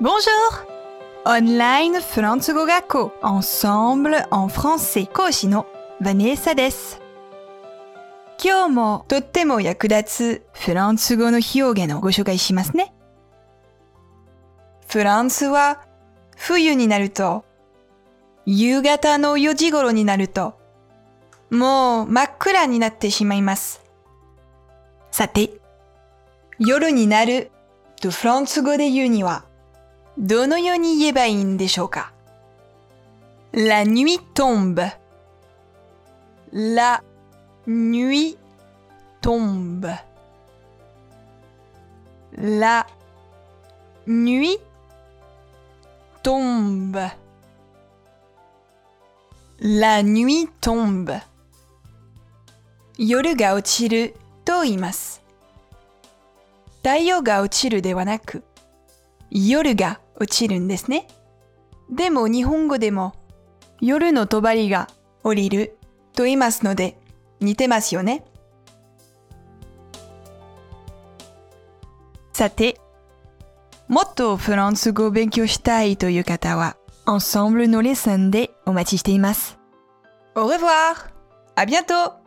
Bonjour! Online フランス語学校 Ensemble en français 講師のヴァネーサです。今日もとっても役立つフランス語の表現をご紹介しますね。フランスは冬になると夕方の4時頃になるともう真っ暗になってしまいます。さて、夜になるとフランス語で言うにはどのように言えばいいんでしょうか La nuit tombe. La nuit tombe. La nuit tombe. La nuit tombe. 夜が落ちると言います。太陽が落ちるではなく、夜が落ちるんですね。でも日本語でも夜の帳が降りると言いますので似てますよね。さて、もっとフランス語を勉強したいという方は、Ensemble のレッスンでお待ちしています。Au revoir! À bientôt!